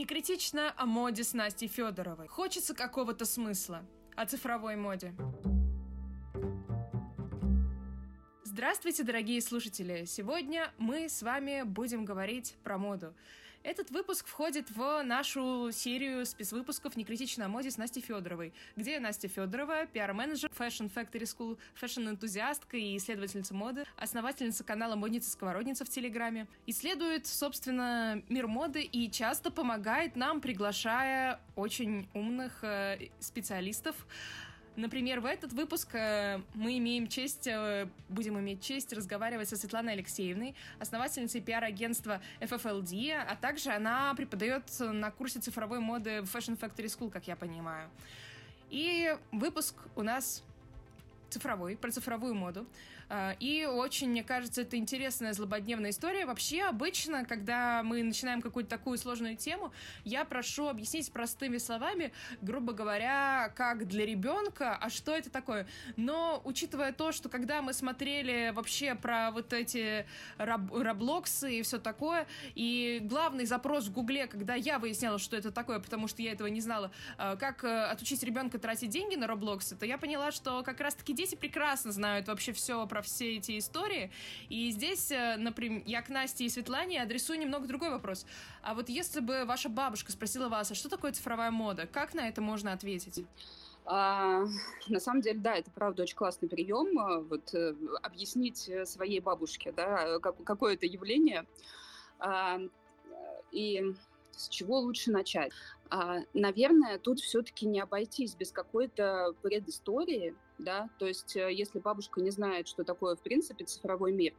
Не критично о моде с Настей Федоровой. Хочется какого-то смысла. О цифровой моде. Здравствуйте, дорогие слушатели! Сегодня мы с вами будем говорить про моду. Этот выпуск входит в нашу серию спецвыпусков «Некритично о моде» с Настей Федоровой, где Настя Федорова, пиар-менеджер Fashion Factory School, фэшн-энтузиастка и исследовательница моды, основательница канала «Модница-сковородница» в Телеграме, исследует, собственно, мир моды и часто помогает нам, приглашая очень умных э, специалистов, Например, в этот выпуск э, мы имеем честь, э, будем иметь честь разговаривать со Светланой Алексеевной, основательницей пиар-агентства FFLD, а также она преподает на курсе цифровой моды в Fashion Factory School, как я понимаю. И выпуск у нас цифровой, про цифровую моду. А, и очень, мне кажется, это интересная злободневная история. Вообще, обычно, когда мы начинаем какую-то такую сложную тему, я прошу объяснить простыми словами, грубо говоря, как для ребенка, а что это такое. Но, учитывая то, что когда мы смотрели вообще про вот эти раб раблоксы и все такое, и главный запрос в Гугле, когда я выясняла, что это такое, потому что я этого не знала, а, как э, отучить ребенка тратить деньги на Роблоксы, то я поняла, что как раз-таки дети прекрасно знают вообще все про все эти истории. И здесь, э, например, я к Насте и Светлане адресую немного другой вопрос. А вот если бы ваша бабушка спросила вас, а что такое цифровая мода, как на это можно ответить? А, на самом деле, да, это правда очень классный прием. Э, вот э, объяснить своей бабушке, да, как, какое это явление. А, и с чего лучше начать? А, наверное, тут все-таки не обойтись без какой-то предыстории, да, то есть э, если бабушка не знает, что такое, в принципе, цифровой мир,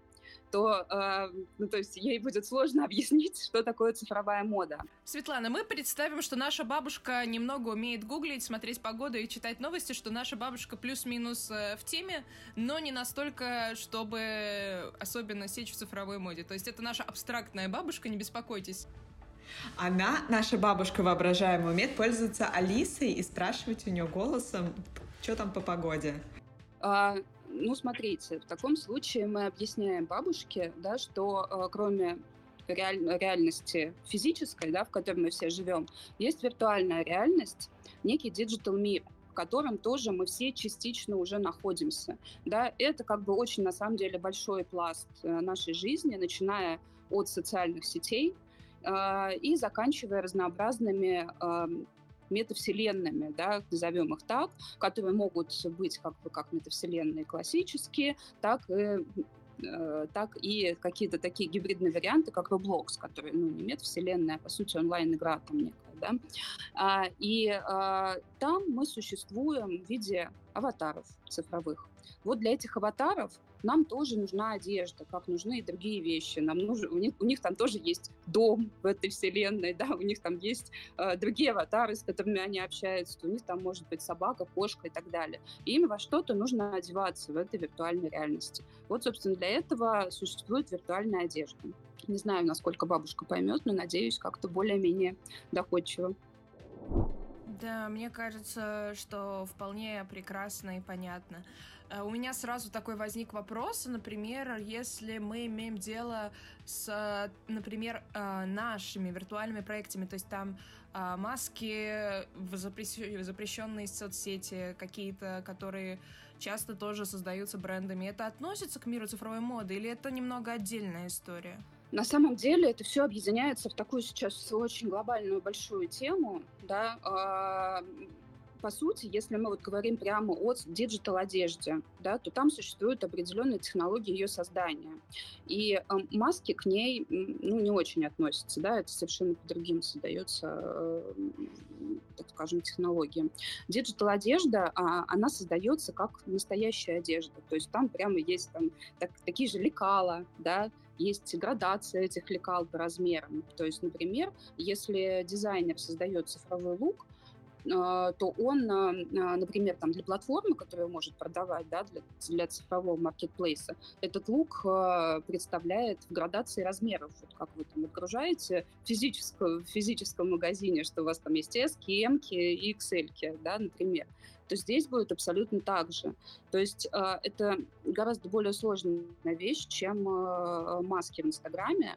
то, э, ну, то есть ей будет сложно объяснить, что такое цифровая мода. Sветлана, мы представим, что наша бабушка немного умеет гуглить, смотреть погоду и читать новости, что наша бабушка плюс-минус э, в теме, но не настолько, чтобы особенно сечь в цифровой моде. То есть это наша абстрактная бабушка, не беспокойтесь. Она, наша бабушка воображаемая, умеет пользоваться Алисой и спрашивать у нее голосом, что там по погоде. А, ну, смотрите, в таком случае мы объясняем бабушке, да, что а, кроме реаль, реальности физической, да, в которой мы все живем, есть виртуальная реальность, некий digital мир, в котором тоже мы все частично уже находимся. Да, это как бы очень, на самом деле, большой пласт э, нашей жизни, начиная от социальных сетей, а, и заканчивая разнообразными метавселенными, да, назовем их так, которые могут быть как бы как метавселенные классические, так и э, так и какие-то такие гибридные варианты, как Roblox, который, ну, не метавселенная, а, по сути, онлайн-игра там некая, да. А, и а, там мы существуем в виде аватаров цифровых. Вот для этих аватаров нам тоже нужна одежда, как нужны и другие вещи. Нам нужно, у, них, у них там тоже есть дом в этой вселенной, да, у них там есть э, другие аватары, с которыми они общаются, у них там может быть собака, кошка и так далее. И им во что-то нужно одеваться в этой виртуальной реальности. Вот, собственно, для этого существует виртуальная одежда. Не знаю, насколько бабушка поймет, но надеюсь, как-то более-менее доходчиво. Да, мне кажется, что вполне прекрасно и понятно. Э, у меня сразу такой возник вопрос, например, если мы имеем дело с, например, э, нашими виртуальными проектами, то есть там э, маски, запрещенные соцсети, какие-то, которые часто тоже создаются брендами, это относится к миру цифровой моды или это немного отдельная история? На самом деле это все объединяется в такую сейчас очень глобальную большую тему, да, а, по сути, если мы вот говорим прямо о digital одежде, да, то там существуют определенные технологии ее создания. И э, маски к ней ну, не очень относятся, да, это совершенно по другим создается, э, так скажем, технологиям. Digital одежда, а, она создается как настоящая одежда, то есть там прямо есть там так, такие же лекала, да, есть градация этих лекал по размерам. То есть, например, если дизайнер создает цифровой лук, то он, а, а, например, там для платформы, которую может продавать, да, для, для цифрового маркетплейса, этот лук представляет в градации размеров. Вот как вы там отгружаете в, в физическом магазине, что у вас там есть S, M и XL, да, например то здесь будет абсолютно так же. То есть э, это гораздо более сложная вещь, чем маски в Инстаграме,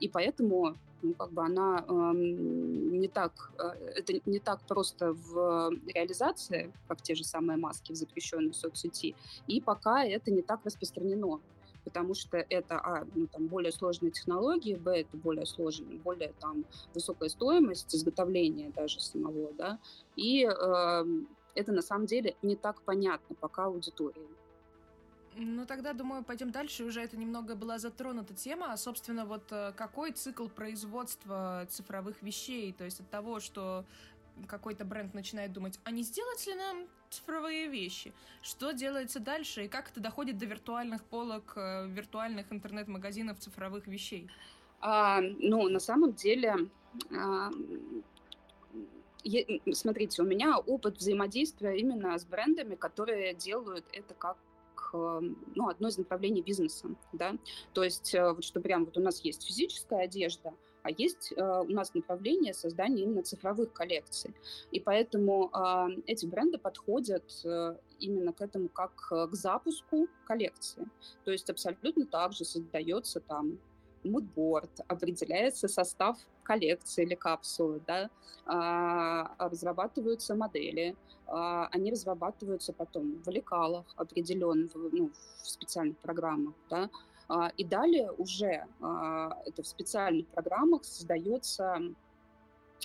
и поэтому ну, как бы она э, не так, э, это не так просто в реализации, как те же самые маски в запрещенной соцсети, и пока это не так распространено потому что это а, ну, там, более сложные технологии, б, это более сложная, более там, высокая стоимость изготовления даже самого, да, и э, это на самом деле не так понятно пока аудитории. Ну, тогда, думаю, пойдем дальше. Уже это немного была затронута тема. А, собственно, вот э, какой цикл производства цифровых вещей? То есть от того, что какой-то бренд начинает думать, а не сделать ли нам цифровые вещи? Что делается дальше и как это доходит до виртуальных полок, э, виртуальных интернет-магазинов цифровых вещей? А, ну, на самом деле, а, смотрите, у меня опыт взаимодействия именно с брендами, которые делают это как ну, одно из направлений бизнеса, да, то есть э, вот что прям вот у нас есть физическая одежда, а есть э, у нас направление создания именно цифровых коллекций. И поэтому э, эти бренды подходят э, именно к этому как к запуску коллекции. То есть абсолютно так же создается там мудборд, определяется состав коллекции или капсулы, да, а, разрабатываются модели, а, они разрабатываются потом в лекалах определенных, ну, в специальных программах, да, а, и далее уже а, это в специальных программах создается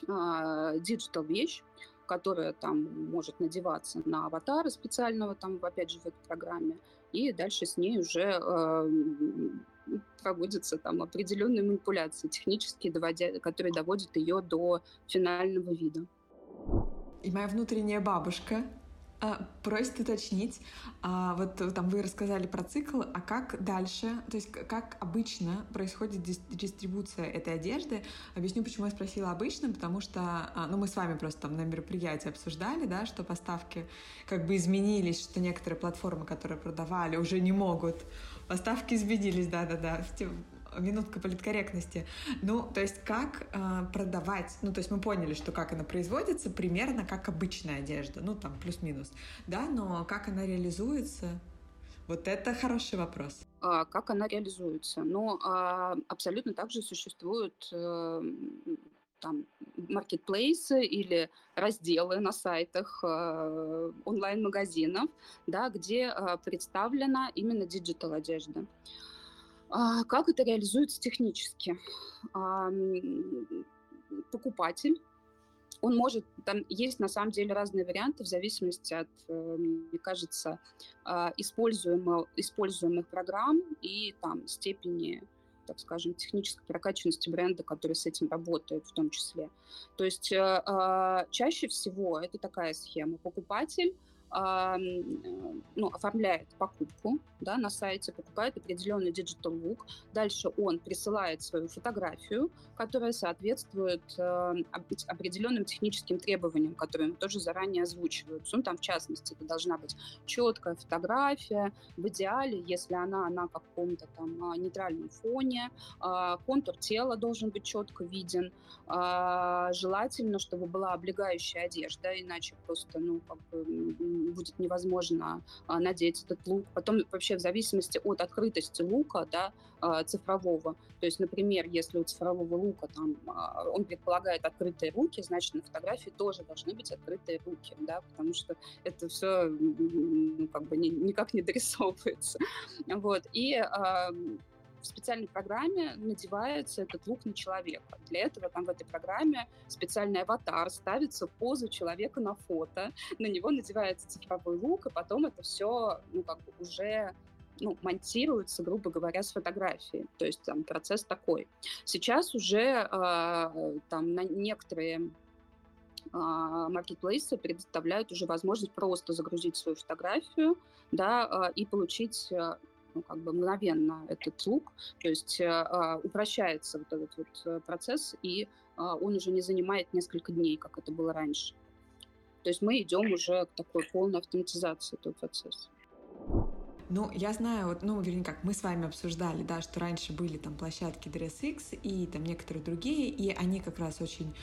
digital вещь, которая там может надеваться на аватара специального, там, опять же, в этой программе, и дальше с ней уже э, проводятся там определенные манипуляции технические, доводя, которые доводят ее до финального вида. И моя внутренняя бабушка а, просит уточнить, а, вот там вы рассказали про цикл, а как дальше, то есть как обычно происходит дистрибуция этой одежды? Объясню, почему я спросила обычно, потому что, а, ну, мы с вами просто там на мероприятии обсуждали, да, что поставки как бы изменились, что некоторые платформы, которые продавали, уже не могут. Поставки изменились, да-да-да, минутка политкорректности. Ну, то есть как э, продавать, ну, то есть мы поняли, что как она производится, примерно как обычная одежда, ну, там, плюс-минус, да, но как она реализуется, вот это хороший вопрос. А, как она реализуется? Ну, а, абсолютно также существуют э, там маркетплейсы или разделы на сайтах э, онлайн-магазинов, да, где э, представлена именно digital одежда. А, как это реализуется технически? Покупатель он может, там есть на самом деле разные варианты в зависимости от, э, мне кажется, а, используемых, используемых программ и там степени так скажем, технической прокачанности бренда, который с этим работает в том числе. То есть э, а, чаще всего это такая схема. Покупатель ну, оформляет покупку да, на сайте, покупает определенный digital look. Дальше он присылает свою фотографию, которая соответствует э, определенным техническим требованиям, которые ему тоже заранее озвучиваются. Ну, там, в частности, это должна быть четкая фотография, в идеале, если она на каком-то там а, нейтральном фоне, э, контур тела должен быть четко виден, э, желательно, чтобы была облегающая одежда, иначе просто, ну, как бы будет невозможно а, надеть этот лук. Потом вообще в зависимости от открытости лука, да, а, цифрового. То есть, например, если у цифрового лука там а, он предполагает открытые руки, значит на фотографии тоже должны быть открытые руки, да, потому что это все ну, как бы ни, никак не дорисовывается. Вот. И в специальной программе надевается этот лук на человека. Для этого там в этой программе специальный аватар ставится позу человека на фото, на него надевается цифровой лук, и потом это все ну, как бы уже ну, монтируется, грубо говоря, с фотографией. То есть там процесс такой. Сейчас уже э, там на некоторые маркетплейсы предоставляют уже возможность просто загрузить свою фотографию, да, и получить ну, как бы мгновенно этот лук, то есть э, а, упрощается вот этот вот э, процесс, и э, он уже не занимает несколько дней, как это было раньше. То есть мы идем уже к такой полной автоматизации этого процесса. Ну, я знаю, вот, ну, вернее, как мы с вами обсуждали, да, что раньше были там площадки DressX и там некоторые другие, и они как раз очень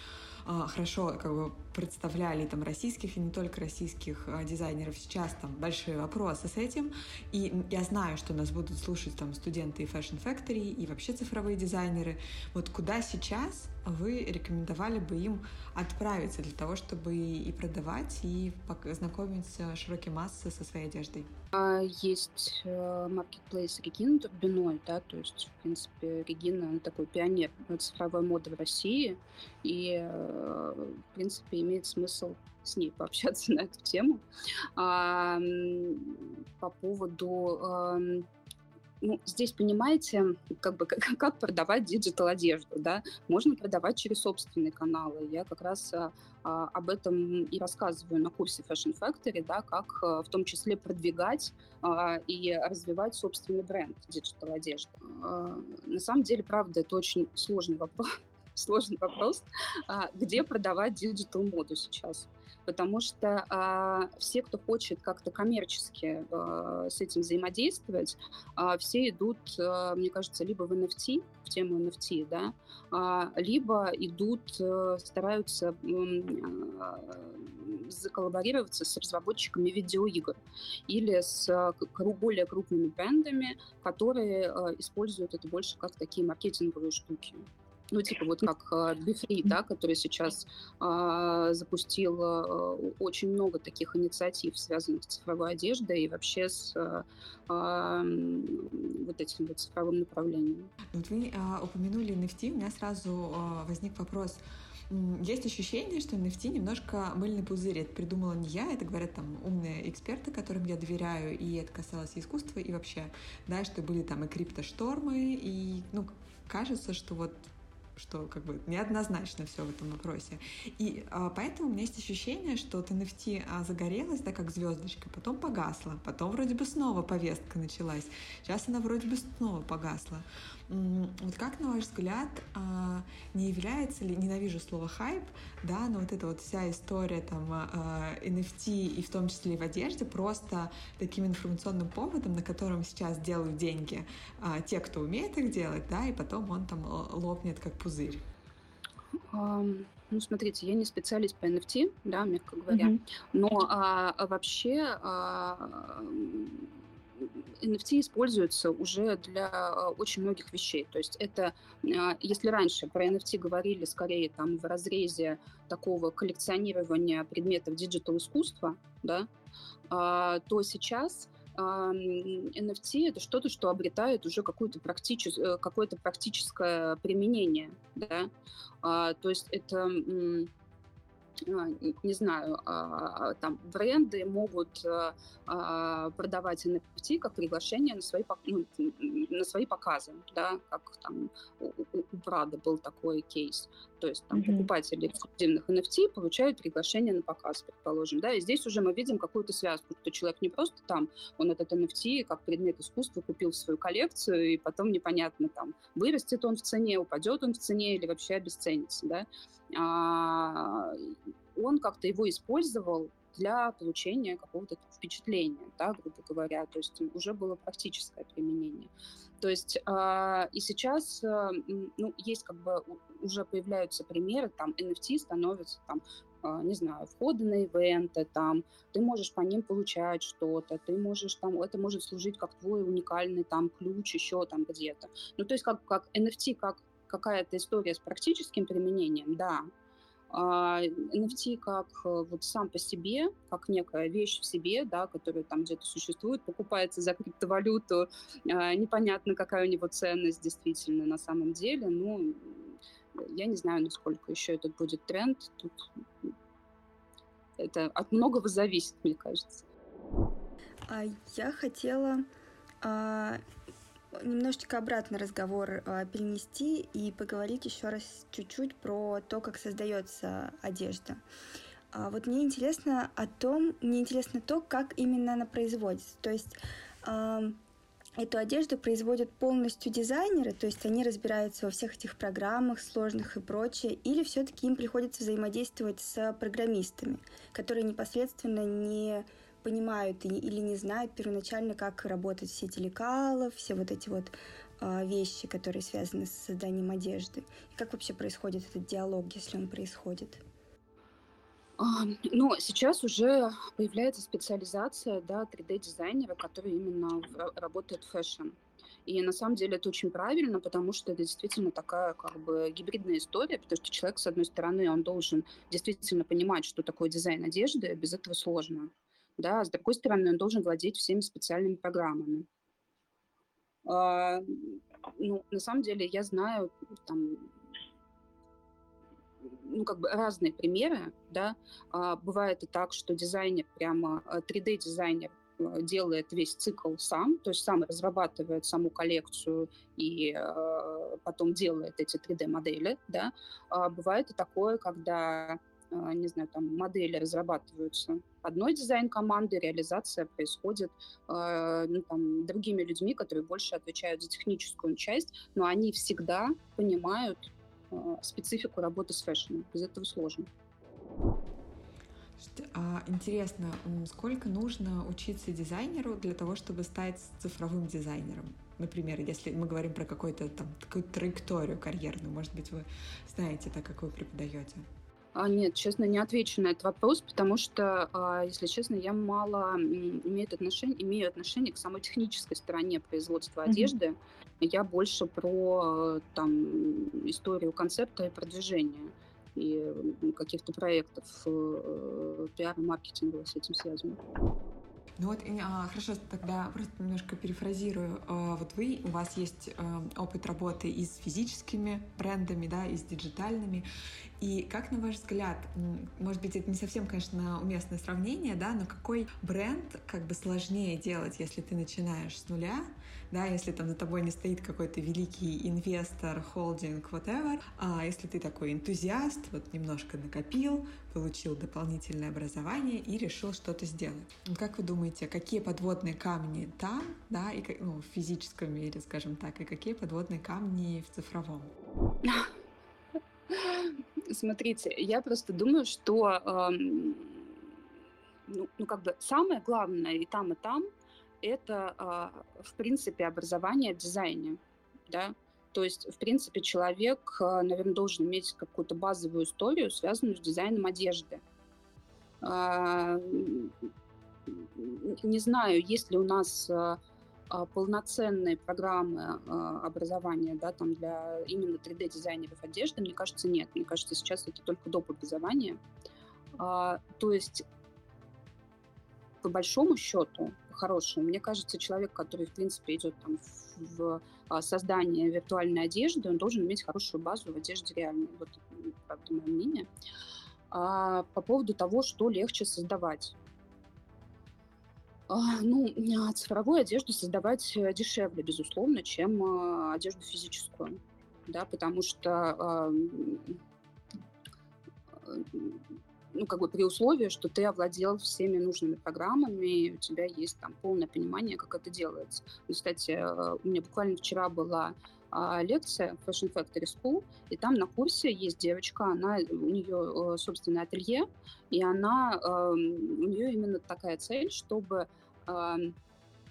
хорошо как бы представляли там российских и не только российских а, дизайнеров. Сейчас там большие вопросы с этим. И я знаю, что нас будут слушать там студенты и Fashion Factory, и вообще цифровые дизайнеры. Вот куда сейчас вы рекомендовали бы им отправиться для того, чтобы и продавать, и знакомить широкие массы со своей одеждой? А, есть маркетплейс Регины Турбиной, да, то есть, в принципе, Регина она такой пионер цифровой моды в России, и, э, в принципе, имеет смысл с ней пообщаться на эту тему. По поводу ну, здесь, понимаете, как бы как, как продавать digital одежду, да? Можно продавать через собственные каналы. Я как раз а, а, об этом и рассказываю на курсе Fashion Factory, да, как а, в том числе продвигать а, и развивать собственный бренд digital одежды. А, на самом деле, правда, это очень сложный вопрос. Сложный вопрос, а, где продавать digital моду сейчас потому что э, все, кто хочет как-то коммерчески э, с этим взаимодействовать, э, все идут, э, мне кажется, либо в NFT, в тему NFT, да, э, либо идут, э, стараются э, заколлаборироваться с разработчиками видеоигр или с э, более крупными брендами, которые э, используют это больше как такие маркетинговые штуки. Ну, типа вот как Бифри, да, который сейчас э, запустил э, очень много таких инициатив, связанных с цифровой одеждой и вообще с э, вот этим вот цифровым направлением. Вот вы э, упомянули NFT, у меня сразу э, возник вопрос. Есть ощущение, что NFT немножко мыльный пузырь. Это придумала не я, это говорят там умные эксперты, которым я доверяю, и это касалось и искусства, и вообще, да, что были там и криптоштормы, и, ну, кажется, что вот что как бы неоднозначно все в этом вопросе. И а, поэтому у меня есть ощущение, что вот NFT а, загорелась, да, как звездочка, потом погасла, потом вроде бы снова повестка началась, сейчас она вроде бы снова погасла. Вот как, на ваш взгляд, а, не является ли, ненавижу слово хайп, да, но вот эта вот вся история там NFT а, и в том числе и в одежде просто таким информационным поводом, на котором сейчас делают деньги а, те, кто умеет их делать, да, и потом он там лопнет как пузырь? Ну, смотрите, я не специалист по NFT, да, мягко говоря, mm-hmm. но а, вообще а, NFT используется уже для а, очень многих вещей. То есть это, а, если раньше про NFT говорили скорее там в разрезе такого коллекционирования предметов диджитал-искусства, да, а, то сейчас NFT это что-то, что обретает уже какое-то практичес... Э, какое практическое применение, да, то есть это не знаю, а, там бренды могут а, продавать NFT как приглашение на свои, ну, на свои показы, да, как там у Прада был такой кейс. То есть там mm-hmm. покупатели эксклюзивных NFT получают приглашение на показ, предположим, да, и здесь уже мы видим какую-то связку, что человек не просто там, он этот NFT как предмет искусства купил в свою коллекцию, и потом непонятно там, вырастет он в цене, упадет он в цене или вообще обесценится, да, а, он как-то его использовал для получения какого-то впечатления, да, грубо говоря, то есть уже было практическое применение. То есть э, и сейчас, э, ну, есть как бы уже появляются примеры, там NFT становятся там не знаю, входы на ивенты, там, ты можешь по ним получать что-то, ты можешь там, это может служить как твой уникальный там ключ еще там где-то. Ну, то есть как, как NFT, как какая-то история с практическим применением, да, а NFT как э, вот сам по себе, как некая вещь в себе, да, которая там где-то существует, покупается за криптовалюту, а, непонятно, какая у него ценность действительно на самом деле, ну, я не знаю, насколько еще этот будет тренд, тут это от многого зависит, мне кажется. А я хотела а, немножечко обратно разговор э, перенести и поговорить еще раз чуть-чуть про то, как создается одежда. А вот мне интересно о том, мне интересно то, как именно она производится. То есть эту одежду производят полностью дизайнеры, то есть они разбираются во всех этих программах сложных и прочее, или все-таки им приходится взаимодействовать с программистами, которые непосредственно не понимают или не знают первоначально, как работают все лекалов, все вот эти вот э, вещи, которые связаны с созданием одежды. И как вообще происходит этот диалог, если он происходит? Ну, сейчас уже появляется специализация, да, 3D-дизайнера, который именно работает в fashion. И на самом деле это очень правильно, потому что это действительно такая как бы гибридная история, потому что человек, с одной стороны, он должен действительно понимать, что такое дизайн одежды, без этого сложно. Да, с другой стороны, он должен владеть всеми специальными программами. А, ну, на самом деле, я знаю там ну, как бы разные примеры, да. А, бывает и так, что дизайнер, прямо 3D-дизайнер Э, делает весь цикл сам, то есть сам разрабатывает саму коллекцию и э, потом делает эти 3D-модели, да. А бывает и такое, когда э, не знаю, там модели разрабатываются одной дизайн-командой, реализация происходит э, ну, там, другими людьми, которые больше отвечают за техническую часть, но они всегда понимают э, специфику работы с фэшном. Без этого сложно. А, интересно, сколько нужно учиться дизайнеру для того, чтобы стать цифровым дизайнером? Например, если мы говорим про какую-то там такую траекторию карьерную, может быть, вы знаете, так как вы преподаете? А, нет, честно, не отвечу на этот вопрос, потому что, а, если честно, я мало имею отношение, имею отношение к самой технической стороне производства mm-hmm. одежды. Я больше про там историю концепта и продвижения и каких-то проектов э, пиара, маркетинга с этим связано. Ну вот, а, хорошо, тогда просто немножко перефразирую. А, вот вы, у вас есть а, опыт работы и с физическими брендами, да, и с диджитальными. И как, на ваш взгляд, может быть, это не совсем, конечно, уместное сравнение, да, но какой бренд как бы сложнее делать, если ты начинаешь с нуля, да, если там за тобой не стоит какой-то великий инвестор, холдинг, whatever, а если ты такой энтузиаст, вот немножко накопил, получил дополнительное образование и решил что-то сделать. Как вы думаете, какие подводные камни там, да, и ну, в физическом мире, скажем так, и какие подводные камни в цифровом? Смотрите, я просто думаю, что ну, ну, как бы самое главное и там, и там это, э, в принципе, образование в дизайне, да, то есть, в принципе, человек, э, наверное, должен иметь какую-то базовую историю, связанную с дизайном одежды. Э, не знаю, есть ли у нас а, полноценные программы а, образования да, там для именно 3D-дизайнеров одежды, мне кажется, нет. Мне кажется, сейчас это только доп. образование. А, то есть, по большому счету, хорошему, мне кажется, человек, который, в принципе, идет там в создание виртуальной одежды, он должен иметь хорошую базу в одежде реальной. Вот, правда, мое мнение. А по поводу того, что легче создавать. А, ну, цифровую одежду создавать э, дешевле, безусловно, чем а, одежду физическую, да, потому что ну, как бы при условии, что ты овладел всеми нужными программами, и у тебя есть там полное понимание, как это делается. И, кстати, у меня буквально вчера была лекция в Fashion Factory School, и там на курсе есть девочка, она, у нее э, собственное ателье, и она, у нее именно такая цель, чтобы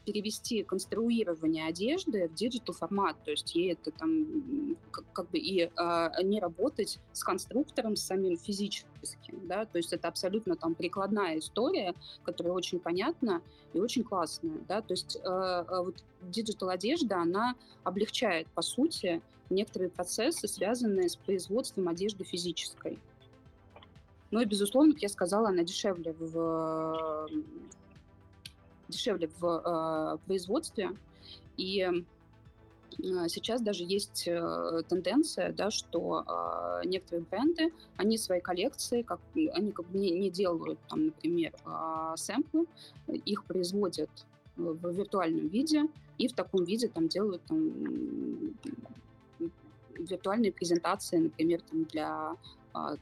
перевести конструирование одежды в digital формат, то есть ей это там как, как бы и э, не работать с конструктором с самим физическим, да, то есть это абсолютно там прикладная история, которая очень понятна и очень классная, да, то есть э, вот digital одежда, она облегчает по сути некоторые процессы, связанные с производством одежды физической. Ну и, безусловно, как я сказала, она дешевле в дешевле в э, производстве. И э, сейчас даже есть э, тенденция, да, что некоторые бренды, они свои коллекции, как, они как бы не, не делают, там, например, сэмплы, их производят в виртуальном виде и в таком виде там делают там, виртуальные презентации, например, там, для а,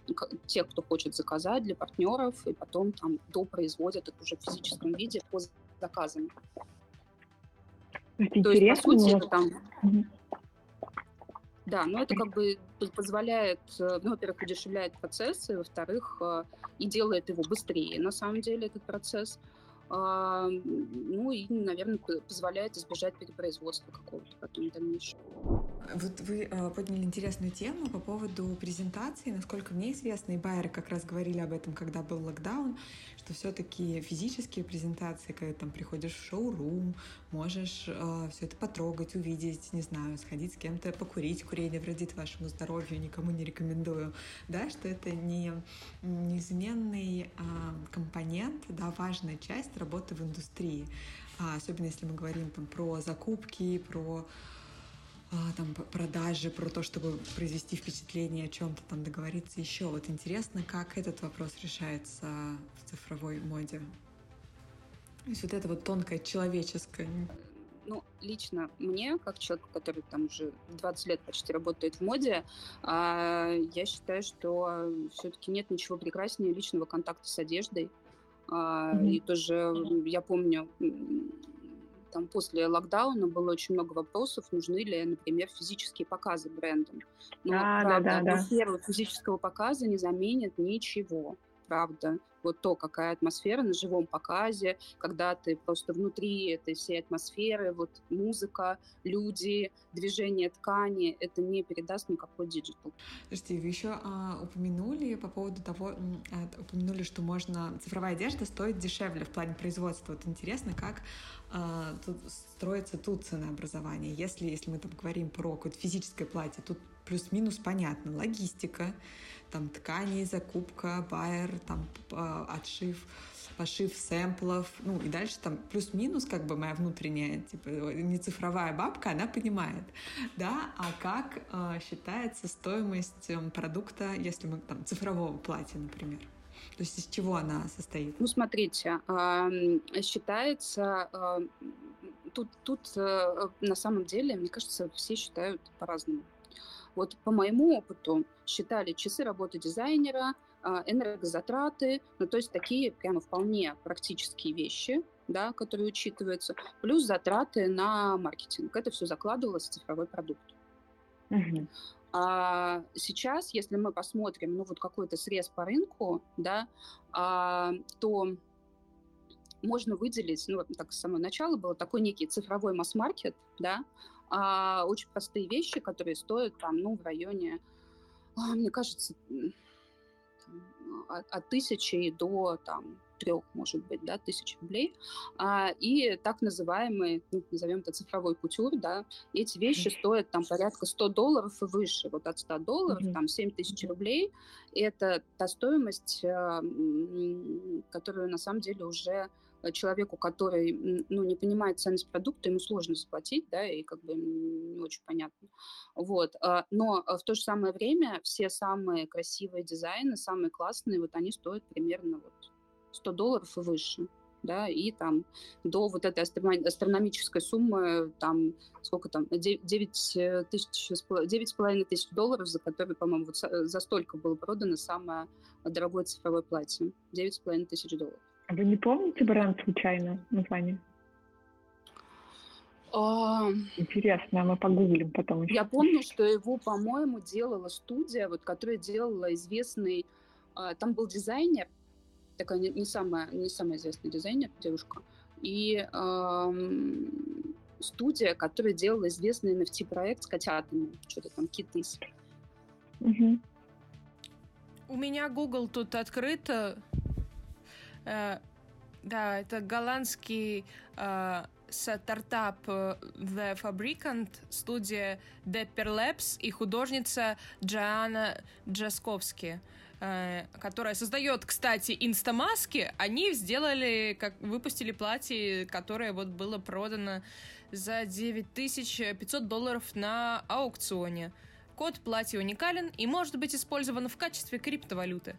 тех, кто хочет заказать, для партнеров, и потом там допроизводят это уже в физическом виде по заказами. Это То есть, по сути, там... Угу. Да, но это как бы позволяет, э, ну, во-первых, удешевляет процесс, и, во-вторых, э, и делает его быстрее, на самом деле, этот процесс. а, ну и, наверное, позволяет избежать перепроизводства какого-то потом дальнейшего. Вот вы э, подняли интересную тему по поводу презентации. Насколько мне известно, и Байеры как раз говорили об этом, когда был локдаун, что все-таки физические презентации, когда там приходишь в шоурум, можешь э, все это потрогать, увидеть, не знаю, сходить с кем-то покурить. Курение вредит вашему здоровью, никому не рекомендую. Да, что это не неизменный э, компонент, да, важная часть работы в индустрии. А, особенно если мы говорим там, про закупки, про а, там продажи, про то, чтобы произвести впечатление о чем-то, там договориться еще. Вот интересно, как этот вопрос решается в цифровой моде. То есть вот это вот тонкое человеческое. Ну, лично мне, как человек, который там уже 20 лет почти работает в моде, а, я считаю, что все-таки нет ничего прекраснее личного контакта с одеждой. Mm-hmm. И тоже я помню, там после локдауна было очень много вопросов, нужны ли, например, физические показы брендам. Но, а, правда, да, да, да. физического показа не заменит ничего правда. Вот то, какая атмосфера на живом показе, когда ты просто внутри этой всей атмосферы, вот музыка, люди, движение ткани, это не передаст никакой digital. Слушайте, вы еще а, упомянули по поводу того, а, упомянули, что можно цифровая одежда стоит дешевле в плане производства. Вот интересно, как а, тут строится тут ценообразование. Если, если мы там говорим про какое-то физическое платье, тут плюс-минус понятно. Логистика, там ткани, закупка, байер, там а, отшив, пошив сэмплов, ну и дальше там плюс-минус как бы моя внутренняя, типа не цифровая бабка, она понимает, да, а как э, считается стоимость э, продукта, если мы там цифрового платья, например? То есть из чего она состоит? Ну, смотрите, считается, э, тут, тут э, на самом деле, мне кажется, все считают по-разному. Вот по моему опыту считали часы работы дизайнера, а, энергозатраты, ну, то есть такие прямо вполне практические вещи, да, которые учитываются, плюс затраты на маркетинг. Это все закладывалось в цифровой продукт. Угу. А сейчас, если мы посмотрим, ну вот какой-то срез по рынку, да, а, то можно выделить, ну, так с самого начала было такой некий цифровой масс-маркет, да, а, очень простые вещи, которые стоят там, ну, в районе, а, мне кажется, от, от тысячи до там трех, может быть, да, тысяч рублей, а, и так называемый, ну, назовем это цифровой кутюр, да, эти вещи mm-hmm. стоят там порядка 100 долларов и выше, вот от 100 долларов, mm-hmm. там 7 тысяч mm-hmm. рублей, это та стоимость, а, которую на самом деле уже человеку, который ну, не понимает ценность продукта, ему сложно заплатить, да, и как бы не очень понятно. Вот. А, но в то же самое время все самые красивые дизайны, самые классные, вот они стоят примерно вот 100 долларов и выше да, и там до вот этой астрономической суммы, там, сколько там, 9 э, тысяч, 9,5 тысяч долларов, за которые, по-моему, вот за столько было продано самое дорогое цифровое платье. 9,5 тысяч долларов. А вы не помните бренд случайно название? А... Интересно, мы погуглим потом еще. Я помню, что его, по-моему, делала студия, вот, которая делала известный... А, там был дизайнер, такая не, не, самая, не самая известная дизайнер, девушка, и эм, студия, которая делала известный NFT-проект с котятами, что-то там, китыс. Угу. У меня Google тут открыто, Э, да, это голландский э, стартап э, The Fabricant, студия Depper Labs и художница Джоанна Джасковски, которая создает, кстати, инстамаски. Они сделали, как выпустили платье, которое вот было продано за 9500 долларов на аукционе. Код платья уникален и может быть использован в качестве криптовалюты.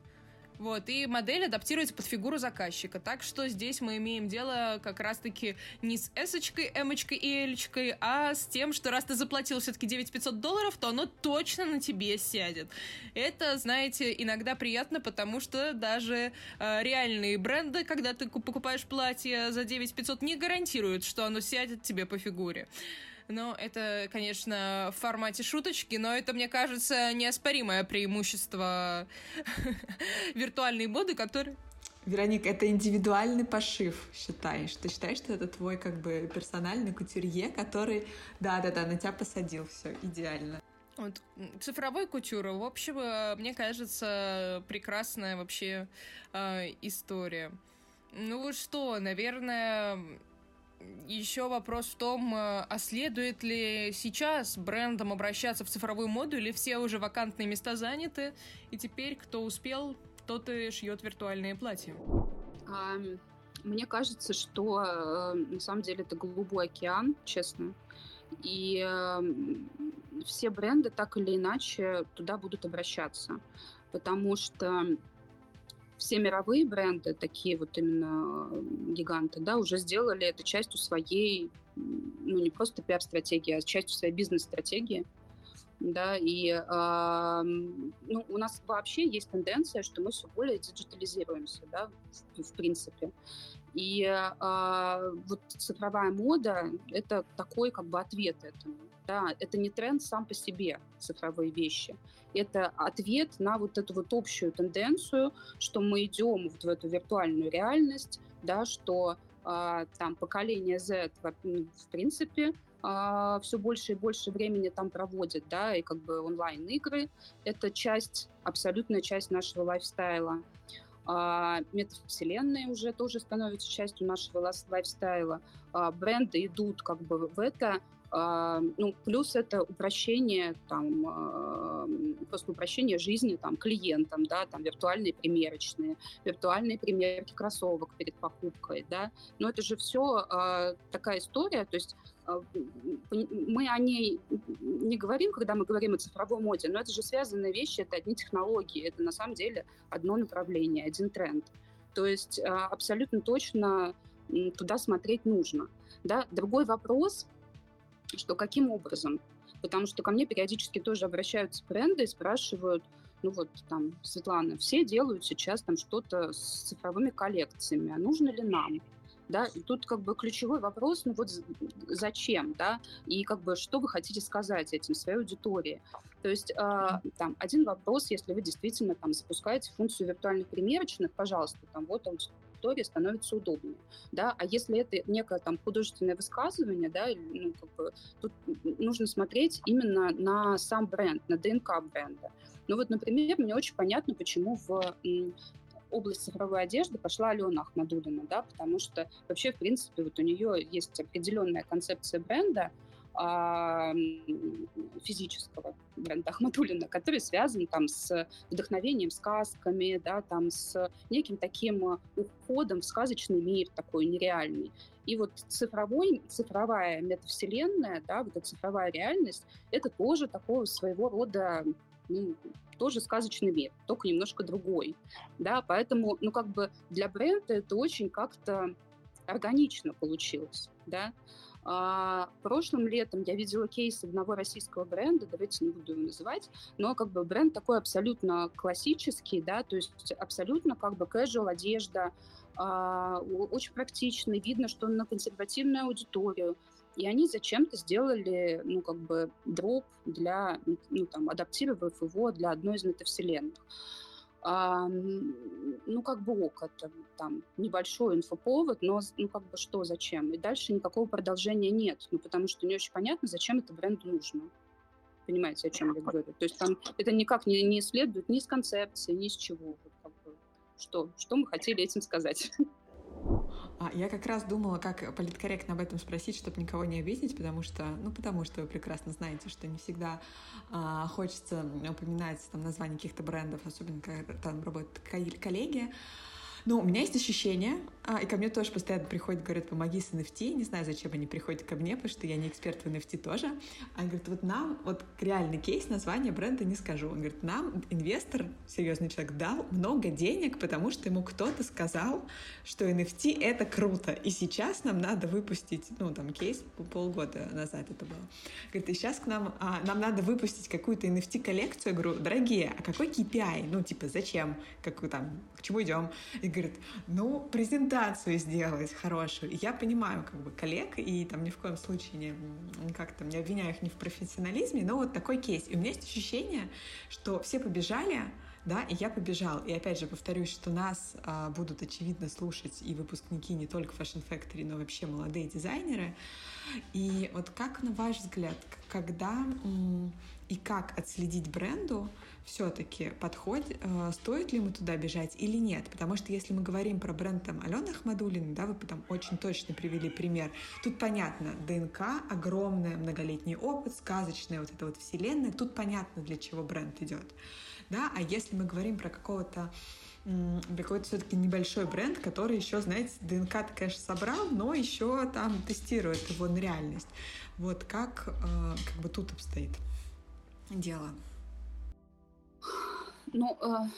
Вот, и модель адаптируется под фигуру заказчика. Так что здесь мы имеем дело как раз-таки не с эсочкой, эмочкой и элечкой, а с тем, что раз ты заплатил все-таки 9500 долларов, то оно точно на тебе сядет. Это, знаете, иногда приятно, потому что даже э, реальные бренды, когда ты покупаешь платье за 9500, не гарантируют, что оно сядет тебе по фигуре. Но это, конечно, в формате шуточки, но это, мне кажется, неоспоримое преимущество виртуальной моды, который... Вероника, это индивидуальный пошив, считаешь? Ты считаешь, что это твой как бы персональный кутюрье, который, да-да-да, на тебя посадил, все идеально. Вот, цифровой кутюр, в общем, э, мне кажется, прекрасная вообще э, история. Ну что, наверное, еще вопрос в том, э, а следует ли сейчас брендам обращаться в цифровую моду, или все уже вакантные места заняты, и теперь кто успел, тот и шьет виртуальные платья? Мне кажется, что э, на самом деле это голубой океан, честно. И э, все бренды так или иначе туда будут обращаться. Потому что все мировые бренды, такие вот именно гиганты, да, уже сделали это частью своей, ну не просто пиар-стратегии, а частью своей бизнес-стратегии да, и э, ну, у нас вообще есть тенденция, что мы все более диджитализируемся, да, в, в принципе. И э, вот цифровая мода — это такой как бы ответ этому. Да, это не тренд сам по себе, цифровые вещи. Это ответ на вот эту вот общую тенденцию, что мы идем вот в эту виртуальную реальность, да, что э, там поколение Z, в принципе, а, все больше и больше времени там проводит, да, и как бы онлайн-игры — это часть, абсолютная часть нашего лайфстайла. А, метавселенные уже тоже становятся частью нашего лайфстайла. А, бренды идут как бы в это, ну, плюс это упрощение, там, а, просто упрощение жизни там, клиентам, да, там, виртуальные примерочные, виртуальные примерки кроссовок перед покупкой, да, но это же все а, такая история, то есть а, мы о ней не говорим, когда мы говорим о цифровой моде, но это же связанные вещи, это одни технологии, это на самом деле одно направление, один тренд. То есть а, абсолютно точно туда смотреть нужно. Да? Другой вопрос, что каким образом? Потому что ко мне периодически тоже обращаются бренды и спрашивают, ну вот там, Светлана, все делают сейчас там что-то с цифровыми коллекциями, а нужно ли нам? да, и тут как бы ключевой вопрос, ну вот зачем, да, и как бы что вы хотите сказать этим своей аудитории. То есть э, там один вопрос, если вы действительно там запускаете функцию виртуальных примерочных, пожалуйста, там вот аудитория становится удобнее, да, а если это некое там художественное высказывание, да, ну, как бы, тут нужно смотреть именно на сам бренд, на ДНК бренда. Ну вот, например, мне очень понятно, почему в область цифровой одежды пошла Алена Ахмадулина, да, потому что вообще, в принципе, вот у нее есть определенная концепция бренда, физического бренда Ахматулина, который связан там с вдохновением сказками, да, там с неким таким уходом в сказочный мир такой нереальный. И вот цифровой, цифровая метавселенная, да, вот эта цифровая реальность, это тоже такого своего рода ну, тоже сказочный мир, только немножко другой, да, поэтому, ну, как бы для бренда это очень как-то органично получилось, да. А, прошлым летом я видела кейс одного российского бренда, давайте не буду его называть, но как бы бренд такой абсолютно классический, да, то есть абсолютно как бы casual одежда, а, очень практичный, видно, что он на консервативную аудиторию, и они зачем-то сделали, ну, как бы, дроп для, ну, там, адаптировав его для одной из метавселенных. А, ну, как бы ок, это там небольшой инфоповод, но, ну, как бы что, зачем? И дальше никакого продолжения нет, ну, потому что не очень понятно, зачем это бренду нужно. Понимаете, о чем я говорю? То есть там это никак не, не следует ни с концепции, ни с чего. Вот, как бы, что, что мы хотели этим сказать? А, я как раз думала, как политкорректно об этом спросить, чтобы никого не обидеть, потому что, ну, потому что вы прекрасно знаете, что не всегда а, хочется упоминать там название каких-то брендов, особенно когда там работают коллеги. Но у меня есть ощущение, а, и ко мне тоже постоянно приходят, говорят, помоги с NFT. Не знаю, зачем они приходят ко мне, потому что я не эксперт в NFT тоже. Они говорят, вот нам, вот реальный кейс, название бренда не скажу. Он говорит, нам инвестор, серьезный человек, дал много денег, потому что ему кто-то сказал, что NFT — это круто. И сейчас нам надо выпустить, ну, там, кейс полгода назад это было. Говорит, и сейчас к нам, а, нам надо выпустить какую-то NFT-коллекцию. Я говорю, дорогие, а какой KPI? Ну, типа, зачем? Как там, к чему идем? И говорит, ну, презентацию сделать хорошую. И я понимаю, как бы, коллег, и там ни в коем случае не, как-то не обвиняю их ни в профессионализме, но вот такой кейс. И у меня есть ощущение, что все побежали, да, и я побежал. И опять же повторюсь, что нас а, будут, очевидно, слушать и выпускники не только Fashion Factory, но вообще молодые дизайнеры. И вот как, на ваш взгляд, когда и как отследить бренду, все-таки подходит, э, стоит ли ему туда бежать или нет. Потому что если мы говорим про бренд там Алены Ахмадулиной, да, вы там очень точно привели пример, тут понятно, ДНК, огромный многолетний опыт, сказочная вот эта вот вселенная, тут понятно, для чего бренд идет. Да? А если мы говорим про какого-то какой-то все-таки небольшой бренд, который еще, знаете, ДНК конечно, собрал, но еще там тестирует его на реальность. Вот как, э, как бы тут обстоит дело? Ну, э,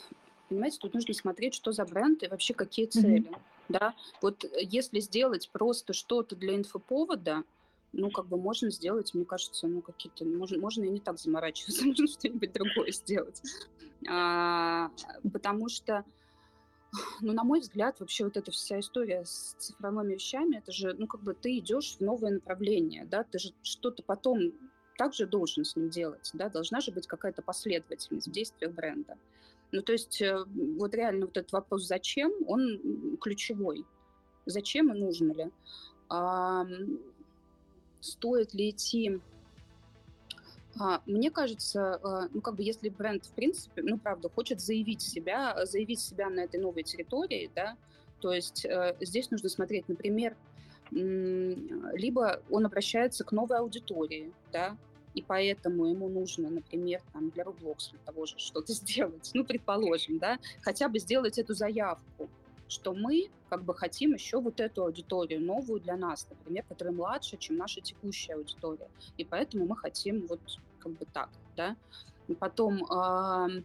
понимаете, тут нужно смотреть, что за бренд и вообще какие цели. Mm-hmm. Да, вот э, если сделать просто что-то для инфоповода, ну, как бы можно сделать, мне кажется, ну, какие-то, можно, можно и не так заморачиваться, можно что-нибудь другое сделать. А, потому что, ну, на мой взгляд, вообще вот эта вся история с цифровыми вещами, это же, ну, как бы ты идешь в новое направление, да, ты же что-то потом также должен с ним делать, да, должна же быть какая-то последовательность в действиях бренда. Ну, то есть э, вот реально вот этот вопрос «зачем?» он ключевой. Зачем и нужно ли? А, стоит ли идти а, мне кажется, а, ну, как бы, если бренд, в принципе, ну, правда, хочет заявить себя, заявить себя на этой новой территории, да, то есть э, здесь нужно смотреть, например, либо он обращается к новой аудитории, да, и поэтому ему нужно, например, там, для Roblox для того же что-то сделать, ну, предположим, да, хотя бы сделать эту заявку, что мы как бы хотим еще вот эту аудиторию новую для нас, например, которая младше, чем наша текущая аудитория. И поэтому мы хотим вот как бы так, да. Потом, э,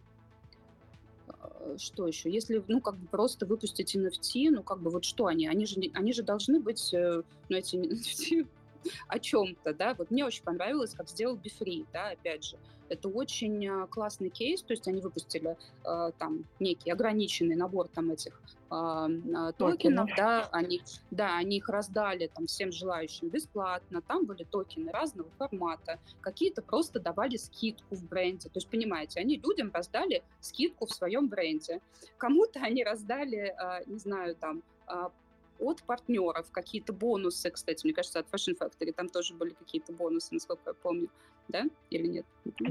что еще? Если, ну, как бы просто выпустить NFT, ну, как бы вот что они? Они же, они же должны быть, э, ну, эти NFT о чем-то, да. Вот мне очень понравилось, как сделал Бифри, да, опять же. Это очень а, классный кейс, то есть они выпустили э, там некий ограниченный набор там этих э, токенов, да, они, да, они их раздали там всем желающим бесплатно, там были токены разного формата, какие-то просто давали скидку в бренде, то есть, понимаете, они людям раздали скидку в своем бренде, кому-то они раздали, э, не знаю, там, от партнеров, какие-то бонусы, кстати, мне кажется, от Fashion Factory там тоже были какие-то бонусы, насколько я помню, да, или нет?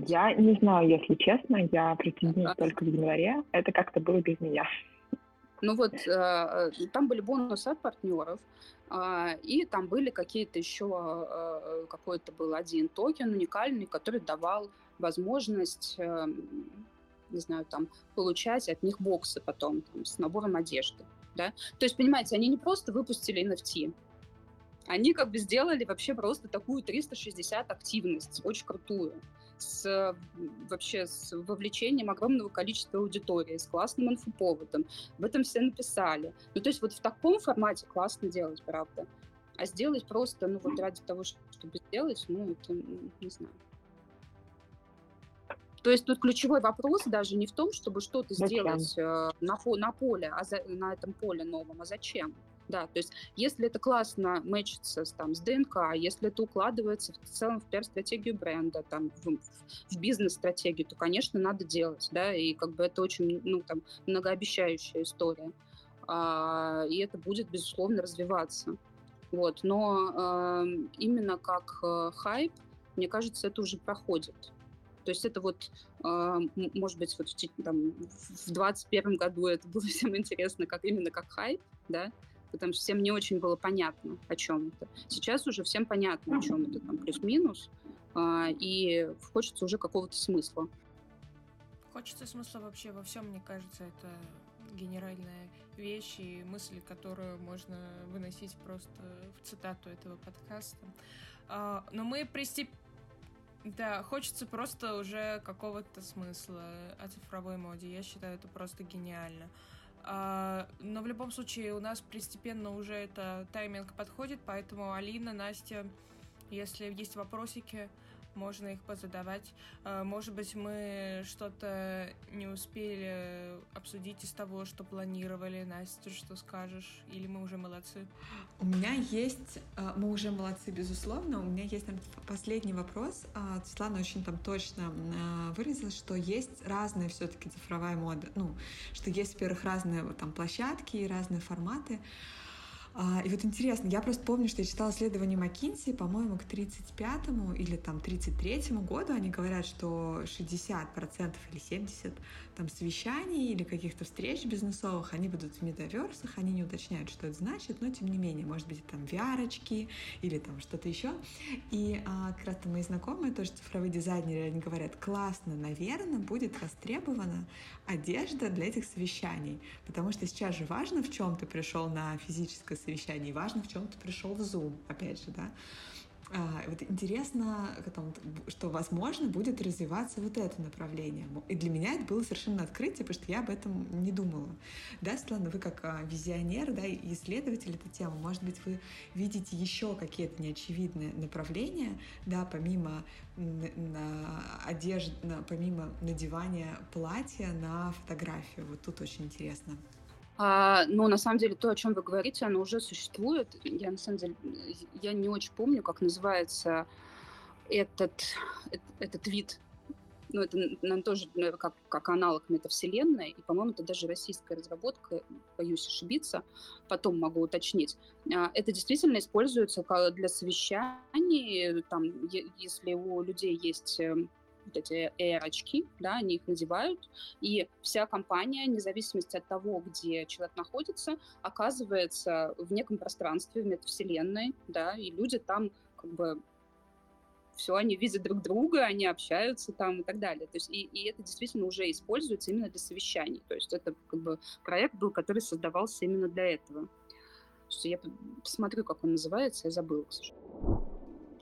Я не знаю, если честно, я присоединилась а. только в январе, это как-то было без меня. Ну вот, э, э, там были бонусы от партнеров, э, и там были какие-то еще, э, какой-то был один токен уникальный, который давал возможность, э, не знаю, там, получать от них боксы потом там, с набором одежды да. То есть, понимаете, они не просто выпустили NFT, они как бы сделали вообще просто такую 360 активность, очень крутую, с вообще с вовлечением огромного количества аудитории, с классным инфоповодом. В этом все написали. Ну, то есть вот в таком формате классно делать, правда. А сделать просто, ну, вот ради того, чтобы сделать, ну, это, не знаю. То есть тут ключевой вопрос даже не в том, чтобы что-то сделать э, на, на поле, а за, на этом поле новом, а зачем? Да, то есть если это классно мэчится с, там, с ДНК, если это укладывается в целом в пиар-стратегию бренда, там, в, в бизнес-стратегию, то, конечно, надо делать, да, и как бы это очень, ну, там, многообещающая история. А, и это будет, безусловно, развиваться. Вот, но э, именно как э, хайп, мне кажется, это уже проходит. То есть это вот, а, может быть, вот в, там, в 21 году это было всем интересно, как именно как хайп, да, потому что всем не очень было понятно, о чем это. Сейчас уже всем понятно, о чем это, там, плюс-минус, а, и хочется уже какого-то смысла. Хочется смысла вообще во всем, мне кажется, это генеральная вещь и мысль, которую можно выносить просто в цитату этого подкаста. А, но мы пристеп да, хочется просто уже какого-то смысла о цифровой моде. Я считаю, это просто гениально. А, но в любом случае у нас постепенно уже это тайминг подходит, поэтому Алина, Настя, если есть вопросики, можно их позадавать. А, может быть, мы что-то не успели обсудить из того, что планировали. Настя, что скажешь? Или мы уже молодцы? У меня есть... А, мы уже молодцы, безусловно. У меня есть там, последний вопрос. А, Светлана очень там точно выразилась, что есть разные все таки цифровая мода. Ну, что есть, во-первых, разные там площадки и разные форматы. А, и вот интересно, я просто помню, что я читала исследование Маккинси, по-моему, к 35-му или там 33-му году они говорят, что 60% или 70% там совещаний или каких-то встреч бизнесовых, они будут в метаверсах, они не уточняют, что это значит, но тем не менее, может быть, там vr или там что-то еще. И а, как раз мои знакомые, тоже цифровые дизайнеры, они говорят, классно, наверное, будет востребована одежда для этих совещаний, потому что сейчас же важно, в чем ты пришел на физическое совещание, важно, в чем ты пришел в Zoom, опять же, да. А, вот интересно, что, возможно, будет развиваться вот это направление. И для меня это было совершенно открытие, потому что я об этом не думала. Да, Светлана, вы как а, визионер, да, и исследователь этой темы, может быть, вы видите еще какие-то неочевидные направления, да, помимо на одежды, помимо надевания платья на фотографию. Вот тут очень интересно. А, но на самом деле то, о чем вы говорите, оно уже существует. Я на самом деле я не очень помню, как называется этот, этот вид. Ну, это наверное, тоже наверное, как, как аналог метавселенной. И, по-моему, это даже российская разработка, боюсь ошибиться, потом могу уточнить. А, это действительно используется для совещаний, там, если у людей есть эм, вот эти AR-очки, да, они их надевают, и вся компания, вне зависимости от того, где человек находится, оказывается в неком пространстве, в метавселенной, да, и люди там как бы все, они видят друг друга, они общаются там и так далее. То есть, и, и это действительно уже используется именно для совещаний. То есть это как бы проект был, который создавался именно для этого. Я посмотрю, как он называется, я забыла, к сожалению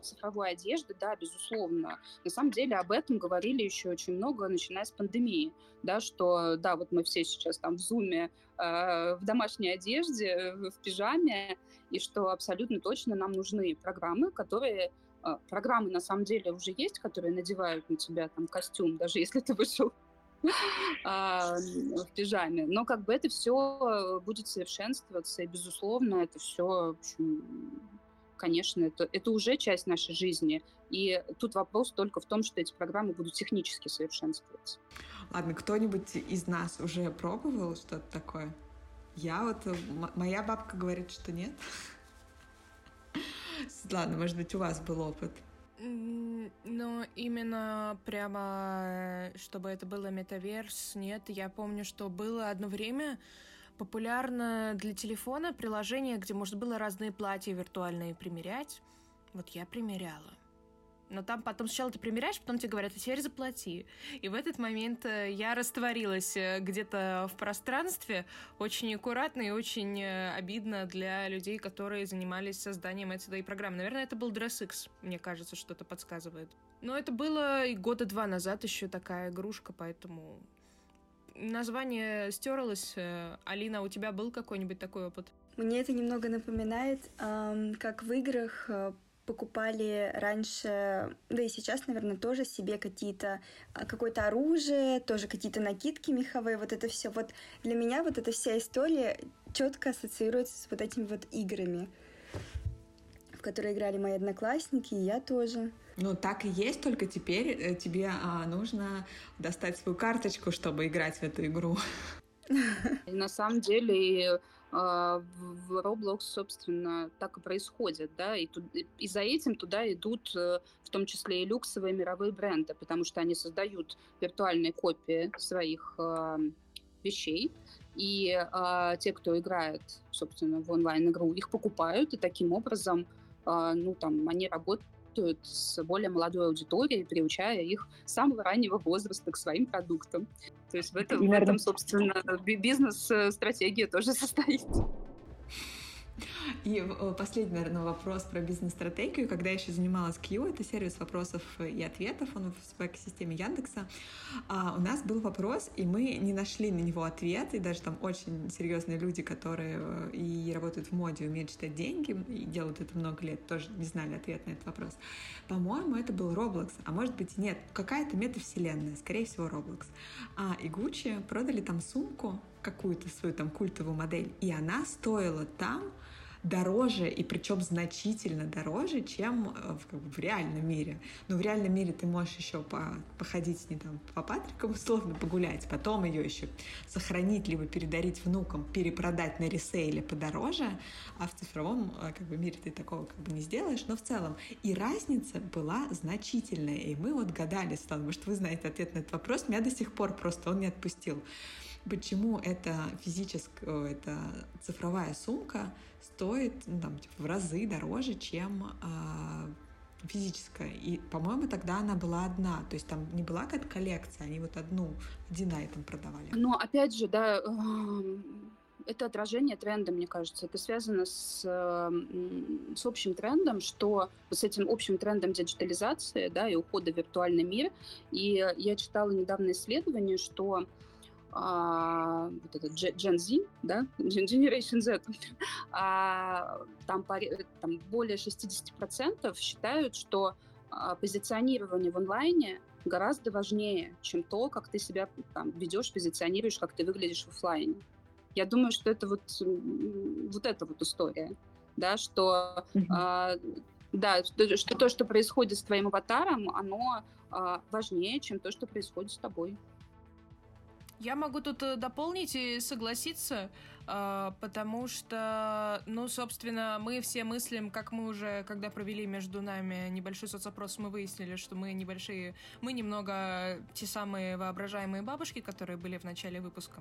цифровой одежды, да, безусловно. На самом деле об этом говорили еще очень много, начиная с пандемии, да, что, да, вот мы все сейчас там в зуме, э, в домашней одежде, в пижаме, и что абсолютно точно нам нужны программы, которые э, программы на самом деле уже есть, которые надевают на тебя там костюм, даже если ты вышел а, в пижаме. Но как бы это все будет совершенствоваться, и, безусловно, это все конечно, это, это уже часть нашей жизни. И тут вопрос только в том, что эти программы будут технически совершенствоваться. Ладно, кто-нибудь из нас уже пробовал что-то такое? Я вот... Э, моя бабка говорит, что нет. Ладно, может быть, у вас был опыт. Но именно прямо, чтобы это было метаверс, нет. Я помню, что было одно время, популярно для телефона приложение, где можно было разные платья виртуальные примерять. Вот я примеряла. Но там потом сначала ты примеряешь, потом тебе говорят, а теперь заплати. И в этот момент э, я растворилась э, где-то в пространстве, очень аккуратно и очень э, обидно для людей, которые занимались созданием этой программы. Наверное, это был DressX, мне кажется, что-то подсказывает. Но это было и года два назад еще такая игрушка, поэтому название стерлось. Э, Алина, у тебя был какой-нибудь такой опыт? Мне это немного напоминает, как в играх э, покупали раньше, да и сейчас, наверное, тоже себе какие-то э, какое-то оружие, тоже какие-то накидки меховые, вот это все. Вот для меня вот эта вся история четко ассоциируется с вот этими вот играми, в которые играли мои одноклассники, и я тоже. Ну, так и есть, только теперь э, тебе а, нужно достать свою карточку, чтобы играть в эту игру. На самом деле а, в Roblox, собственно, так и происходит, да, и, тут, и за этим туда идут э, в том числе и люксовые мировые бренды, потому что они создают виртуальные копии своих а, вещей, и а, те, кто играет, собственно, в онлайн-игру, их покупают, и таким образом, ну, там, они работают работают с более молодой аудиторией, приучая их с самого раннего возраста к своим продуктам. То есть в этом, в этом собственно, бизнес-стратегия тоже состоит. И э, последний, наверное, вопрос про бизнес-стратегию. Когда я еще занималась Q, это сервис вопросов и ответов, он в экосистеме Яндекса, а у нас был вопрос, и мы не нашли на него ответ, и даже там очень серьезные люди, которые э, и работают в моде, умеют читать деньги, и делают это много лет, тоже не знали ответ на этот вопрос. По-моему, это был Roblox, а может быть нет, какая-то метавселенная, скорее всего, Roblox. А, и Gucci продали там сумку, какую-то свою там культовую модель, и она стоила там дороже, и причем значительно дороже, чем э, в, как бы, в реальном мире. Но в реальном мире ты можешь еще по, походить с ней там по Патрикам, условно погулять, потом ее еще сохранить, либо передарить внукам, перепродать на ресейле подороже, а в цифровом э, как бы, мире ты такого как бы не сделаешь, но в целом. И разница была значительная, и мы вот гадали, потому что вы знаете ответ на этот вопрос, меня до сих пор просто он не отпустил почему эта физическая, эта цифровая сумка стоит ну, там, типа, в разы дороже, чем э, физическая. И, по-моему, тогда она была одна. То есть там не была какая-то коллекция, они вот одну, один айтем продавали. Но опять же, да, эм, это отражение тренда, мне кажется. Это связано с, эм, с общим трендом, что с этим общим трендом диджитализации да, и ухода в виртуальный мир. И я читала недавно исследование, что а, вот этот Gen Z, да, Generation Z, а, там, там более 60% считают, что а, позиционирование в онлайне гораздо важнее, чем то, как ты себя там, ведешь, позиционируешь, как ты выглядишь в офлайне. Я думаю, что это вот, вот эта вот история, да, что, mm-hmm. да, что, что то, что происходит с твоим аватаром, оно а, важнее, чем то, что происходит с тобой. Я могу тут э, дополнить и согласиться, а, потому что, ну, собственно, мы все мыслим, как мы уже, когда провели между нами небольшой соцопрос, мы выяснили, что мы небольшие, мы немного те самые воображаемые бабушки, которые были в начале выпуска.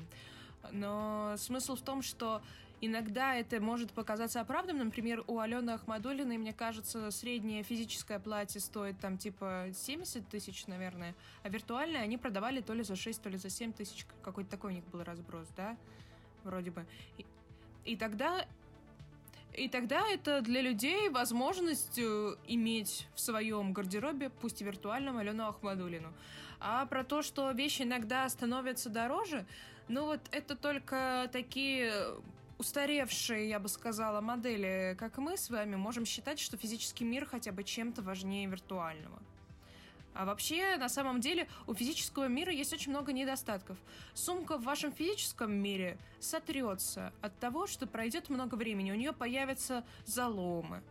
Но смысл в том, что Иногда это может показаться оправданным. Например, у Алены Ахмадулиной, мне кажется, среднее физическое платье стоит там типа 70 тысяч, наверное, а виртуальное они продавали то ли за 6, то ли за 7 тысяч. Какой-то такой у них был разброс, да? Вроде бы. И, и тогда и тогда это для людей возможность э, иметь в своем гардеробе, пусть и виртуальном, Алену Ахмадулину. А про то, что вещи иногда становятся дороже, ну вот это только такие устаревшие, я бы сказала, модели, как мы с вами, можем считать, что физический мир хотя бы чем-то важнее виртуального. А вообще, на самом деле, у физического мира есть очень много недостатков. Сумка в вашем физическом мире сотрется от того, что пройдет много времени, у нее появятся заломы,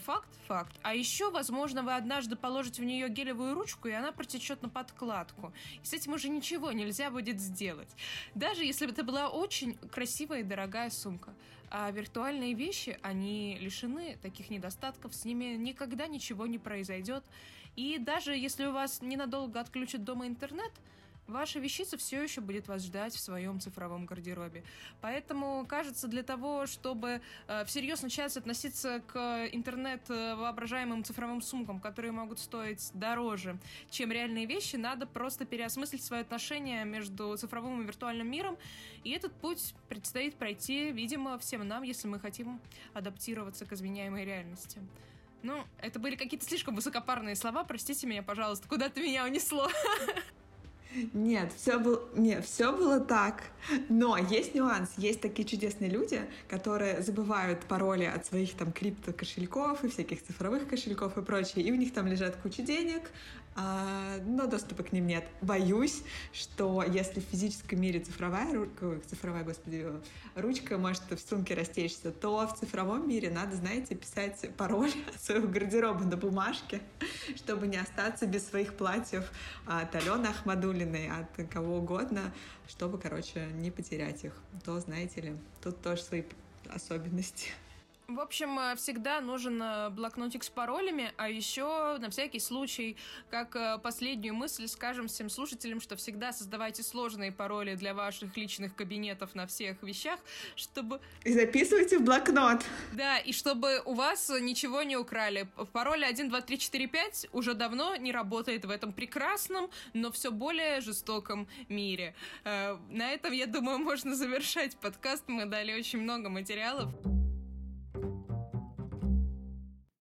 факт? Факт. А еще, возможно, вы однажды положите в нее гелевую ручку, и она протечет на подкладку. И с этим уже ничего нельзя будет сделать. Даже если бы это была очень красивая и дорогая сумка. А виртуальные вещи, они лишены таких недостатков, с ними никогда ничего не произойдет. И даже если у вас ненадолго отключат дома интернет, Ваша вещица все еще будет вас ждать в своем цифровом гардеробе. Поэтому, кажется, для того, чтобы э, всерьез начать относиться к интернет-воображаемым цифровым сумкам, которые могут стоить дороже, чем реальные вещи, надо просто переосмыслить свое отношение между цифровым и виртуальным миром. И этот путь предстоит пройти, видимо, всем нам, если мы хотим адаптироваться к изменяемой реальности. Ну, это были какие-то слишком высокопарные слова, простите меня, пожалуйста, куда-то меня унесло. Нет, все было, нет, все было так. Но есть нюанс. Есть такие чудесные люди, которые забывают пароли от своих там крипто кошельков и всяких цифровых кошельков и прочее. И у них там лежат куча денег, но доступа к ним нет. Боюсь, что если в физическом мире цифровая ручка, цифровая, господи, ручка может в сумке растечься, то в цифровом мире надо, знаете, писать пароль от своего гардероба на бумажке, чтобы не остаться без своих платьев от Алены Ахмадулиной, от кого угодно, чтобы, короче, не потерять их. То, знаете ли, тут тоже свои особенности. В общем, э, всегда нужен э, блокнотик с паролями, а еще на всякий случай, как э, последнюю мысль, скажем всем слушателям, что всегда создавайте сложные пароли для ваших личных кабинетов на всех вещах, чтобы... И записывайте в блокнот. Да, и чтобы у вас ничего не украли. Пароль 1, 2, 3, 4, 5 уже давно не работает в этом прекрасном, но все более жестоком мире. На этом, я думаю, можно завершать подкаст. Мы дали очень много материалов.